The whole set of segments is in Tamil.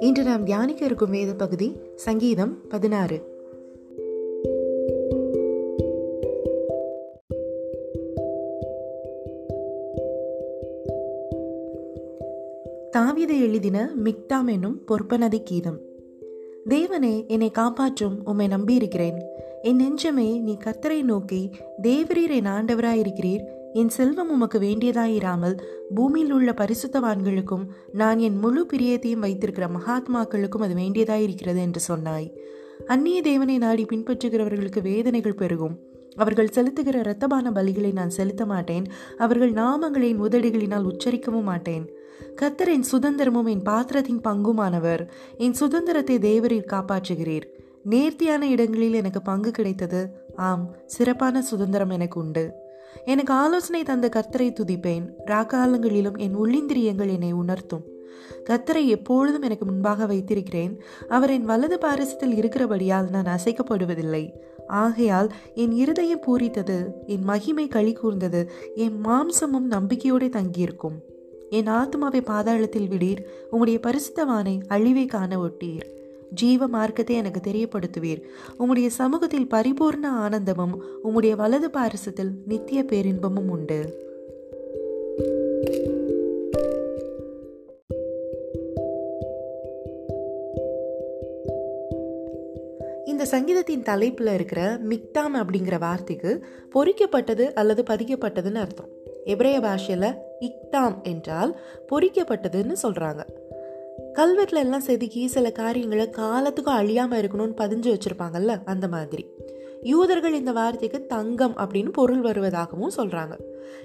இன்று நாம் தியானிக்க இருக்கும் வேத பகுதி சங்கீதம் பதினாறு. தாவிதை எழுதின மிக்தாம் என்னும் பொற்பனதி கீதம். தேவனே என்னை காப்பாற்றும் உம்மை நம்பியிருக்கிறேன். என் நெஞ்சமே நீ கத்தரை நோக்கி தேவரீர் என் ஆண்டவராயிருக்கிறீர். என் செல்வம் உமக்கு வேண்டியதாயிராமல் பூமியில் உள்ள பரிசுத்தவான்களுக்கும் நான் என் முழு பிரியத்தையும் வைத்திருக்கிற மகாத்மாக்களுக்கும் அது வேண்டியதாயிருக்கிறது என்று சொன்னாய். அந்நிய தேவனை நாடி பின்பற்றுகிறவர்களுக்கு வேதனைகள் பெருகும். அவர்கள் செலுத்துகிற இரத்தபான பலிகளை நான் செலுத்த மாட்டேன். அவர்கள் நாமங்களின் உதடுகளினால் உச்சரிக்கவும் மாட்டேன். கத்தர் என் சுதந்திரமும் என் பாத்திரத்தின் பங்குமானவர். என் சுதந்திரத்தை தேவரில் காப்பாற்றுகிறீர். நேர்த்தியான இடங்களில் எனக்கு பங்கு கிடைத்தது. ஆம் சிறப்பான சுதந்திரம் எனக்கு உண்டு. எனக்கு ஆலோசனை தந்த கர்த்தரை துதிப்பேன். ராக்காலங்களிலும் என் உள்ளிந்திரியங்கள் என்னை உணர்த்தும். கர்த்தரை எப்பொழுதும் எனக்கு முன்பாக வைத்திருக்கிறேன். அவர் என் வலது பாரசத்தில் இருக்கிறபடியால் நான் அசைக்கப்படுவதில்லை. ஆகையால் என் இருதயம் பூரித்தது என் மகிமை களி கூர்ந்தது என் மாம்சமும் நம்பிக்கையோடு தங்கியிருக்கும். என் ஆத்மாவை பாதாளத்தில் விடீர் உம்முடைய பரிசுத்தவானை அழிவை காண ஒட்டீர். ஜீவ மார்க்கத்தை எனக்கு தெரியப்படுத்துவீர். உம்முடைய சமூகத்தில் பரிபூர்ண ஆனந்தமும் உம்முடைய வலது பாரசத்தில் நித்திய பேரின்பமும் உண்டு. இந்த சங்கீதத்தின் தலைப்பில் இருக்கிற மிக்தாம் அப்படிங்கிற வார்த்தைக்கு பொறிக்கப்பட்டது அல்லது பதிக்கப்பட்டதுன்னு அர்த்தம். எப்ரேய பாஷையில் இக்தாம் என்றால் பொறிக்கப்பட்டதுன்னு சொல்கிறாங்க கல்வெட்டில் எல்லாம் செதுக்கி சில காரியங்களை காலத்துக்கும் அழியாமல் இருக்கணும்னு பதிஞ்சு வச்சுருப்பாங்கல்ல அந்த மாதிரி. யூதர்கள் இந்த வார்த்தைக்கு தங்கம் அப்படின்னு பொருள் வருவதாகவும் சொல்கிறாங்க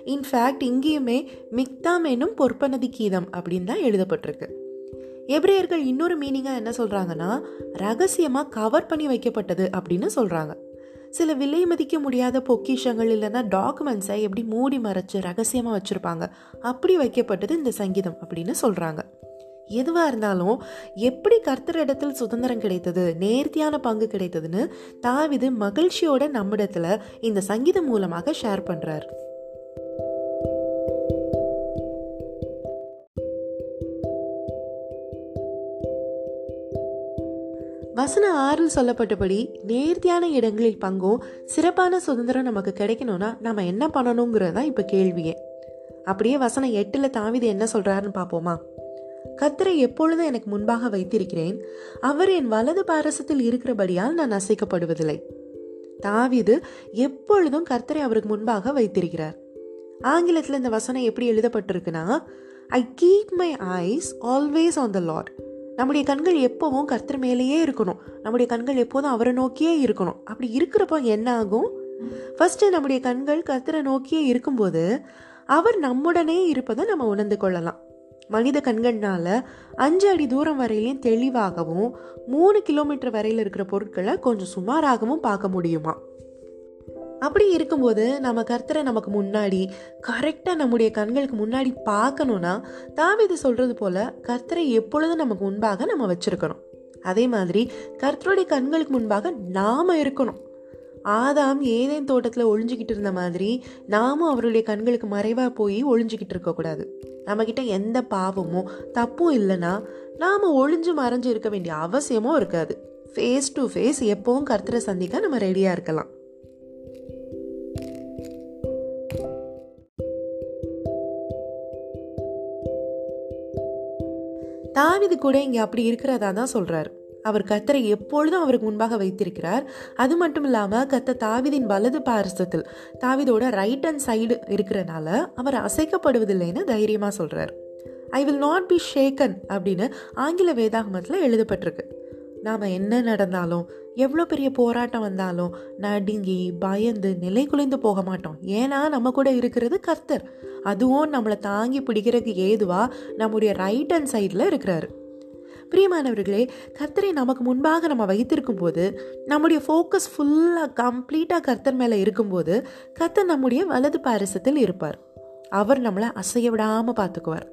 இன்ஃபேக்ட் இங்கேயுமே மிக்தாம் என்னும் பொற்பனதி கீதம் அப்படின்னு தான் எழுதப்பட்டிருக்கு. எப்ரேயர்கள் இன்னொரு மீனிங்காக என்ன சொல்கிறாங்கன்னா ரகசியமாக கவர் பண்ணி வைக்கப்பட்டது அப்படின்னு சொல்கிறாங்க சில விலை மதிக்க முடியாத பொக்கிஷங்கள் இல்லைன்னா டாக்குமெண்ட்ஸை எப்படி மூடி மறைச்சு ரகசியமாக வச்சுருப்பாங்க. அப்படி வைக்கப்பட்டது இந்த சங்கீதம் அப்படின்னு சொல்கிறாங்க எதுவாக இருந்தாலும் எப்படி கர்த்தர் இடத்தில் சுதந்திரம் கிடைத்தது நேர்த்தியான பங்கு கிடைத்ததுன்னு தாவிது மகிழ்ச்சியோட நம்மிடத்தில் இந்த சங்கீதம் மூலமாக ஷேர் பண்ணுறார் வசன ஆறில் சொல்லப்பட்டபடி நேர்த்தியான இடங்களில் பங்கும் சிறப்பான சுதந்திரம் நமக்கு கிடைக்கணும்னா நம்ம என்ன பண்ணணுங்கிறது தான் இப்போ கேள்வியே. அப்படியே வசனம் எட்டில் தாவிது என்ன சொல்கிறாருன்னு பார்ப்போமா? கத்தரை எப்பொழுதும் எனக்கு முன்பாக வைத்திருக்கிறேன்? அவர் என் வலது பாரசத்தில் இருக்கிறபடியால் நான் அசைக்கப்படுவதில்லை. தாவிது எப்பொழுதும் கர்த்தரை அவருக்கு முன்பாக வைத்திருக்கிறார். ஆங்கிலத்தில் இந்த வசனம் எப்படி எழுதப்பட்டிருக்குன்னா I keep my eyes always on the lord நம்முடைய கண்கள் எப்பவும் கர்த்தர் மேலேயே இருக்கணும். நம்முடைய கண்கள் எப்போதும் அவரை நோக்கியே இருக்கணும். அப்படி இருக்கிறப்போ என்ன ஆகும்? ஃபர்ஸ்ட் நம்முடைய கண்கள் கர்த்தரை நோக்கியே இருக்கும்போது அவர் நம்முடனே இருப்பதை நம்ம உணர்ந்து கொள்ளலாம். மனித கண்கள்னால அஞ்சு அடி தூரம் வரையிலையும் தெளிவாகவும் மூணு கிலோமீட்டர் வரையில் இருக்கிற பொருட்களை கொஞ்சம் சுமாராகவும் பார்க்க முடியுமா? அப்படி இருக்கும்போது நம்ம கர்த்தரை நமக்கு முன்னாடி கரெக்டாக நம்முடைய கண்களுக்கு முன்னாடி பார்க்கணும்னா தாவிது சொல்றது போல கர்த்தரை எப்பொழுதும் நமக்கு முன்பாக நம்ம வச்சிருக்கணும். அதே மாதிரி கர்த்தருடைய கண்களுக்கு முன்பாக நாம இருக்கணும். ஆதாம் ஏதேன் தோட்டத்தில் ஒழிஞ்சிக்கிட்டு இருந்த மாதிரி நாமும் அவருடைய கண்களுக்கு மறைவாக போய் ஒழிஞ்சிக்கிட்டு இருக்கக்கூடாது நம்மக்கிட்ட எந்த பாவமும் தப்பும் இல்லைன்னா நாம் ஒழிஞ்சு மறைஞ்சு இருக்க வேண்டிய அவசியமும் இருக்காது. ஃபேஸ் டு ஃபேஸ் எப்போவும் கருத்துரை சந்திக்க நம்ம ரெடியாக இருக்கலாம். தாவிது கூட இங்கே அப்படி இருக்கிறதா தான் சொல்கிறாரு அவர் கத்தரை எப்பொழுதும் அவருக்கு முன்பாக வைத்திருக்கிறார். அது மட்டும் இல்லாமல் கத்த தாவிதின் வலது பாரசத்தில் தாவிதோட ரைட் அண்ட் சைடு இருக்கிறனால அவர் அசைக்கப்படுவதில்லைன்னு தைரியமாக சொல்கிறார் I will not be shaken அப்படின்னு ஆங்கில வேதாகமத்தில் எழுதப்பட்டிருக்கு. நாம் என்ன நடந்தாலும் எவ்வளோ பெரிய போராட்டம் வந்தாலும் நடுங்கி பயந்து நிலை குலைந்து போக மாட்டோம். ஏன்னா நம்ம கூட இருக்கிறது கர்த்தர். அதுவும் நம்மளை தாங்கி பிடிக்கிறதுக்கு ஏதுவாக நம்முடைய ரைட் ஹேண்ட் சைடில் இருக்கிறாரு. பிரியமானவர்களே கர்த்தரை நமக்கு முன்பாக நம்ம வைத்திருக்கும் போது நம்முடைய ஃபோக்கஸ் ஃபுல்லாக கம்ப்ளீட்டாக கர்த்தர் மேலே இருக்கும்போது கர்த்தர் நம்முடைய வலது பாரிசத்தில் இருப்பார். அவர் நம்மளை அசைய விடாமல் பார்த்துக்குவார்.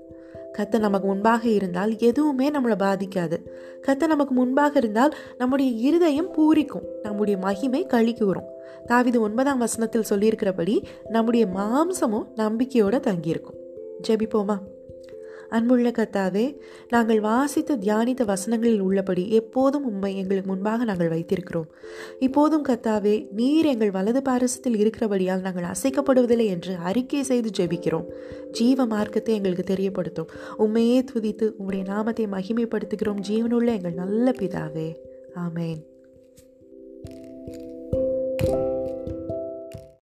கத்த நமக்கு முன்பாக இருந்தால் எதுவுமே நம்மளை பாதிக்காது. கத்த நமக்கு முன்பாக இருந்தால் நம்முடைய இருதயம் பூரிக்கும் நம்முடைய மகிமை கழிக்கு வரும். தாவிது ஒன்பதாம் வசனத்தில் சொல்லியிருக்கிறபடி நம்முடைய மாம்சமும் நம்பிக்கையோடு தங்கியிருக்கும். ஜெபிப்போமா? அன்புள்ள கத்தாவே நாங்கள் வாசித்து தியானித்த வசனங்களில் உள்ளபடி எப்போதும் உண்மை எங்களுக்கு முன்பாக நாங்கள் வைத்திருக்கிறோம். இப்போதும் கத்தாவே நீர் எங்கள் வலது பாரசத்தில் இருக்கிறபடியால் நாங்கள் அசைக்கப்படுவதில்லை என்று அறிக்கை செய்து ஜெபிக்கிறோம். ஜீவ மார்க்கத்தை எங்களுக்கு தெரியப்படுத்தும். உண்மையே துதித்து உங்களுடைய நாமத்தை மகிமைப்படுத்துகிறோம். ஜீவனுள்ள எங்கள் நல்ல பிதாவே. ஆமேன்.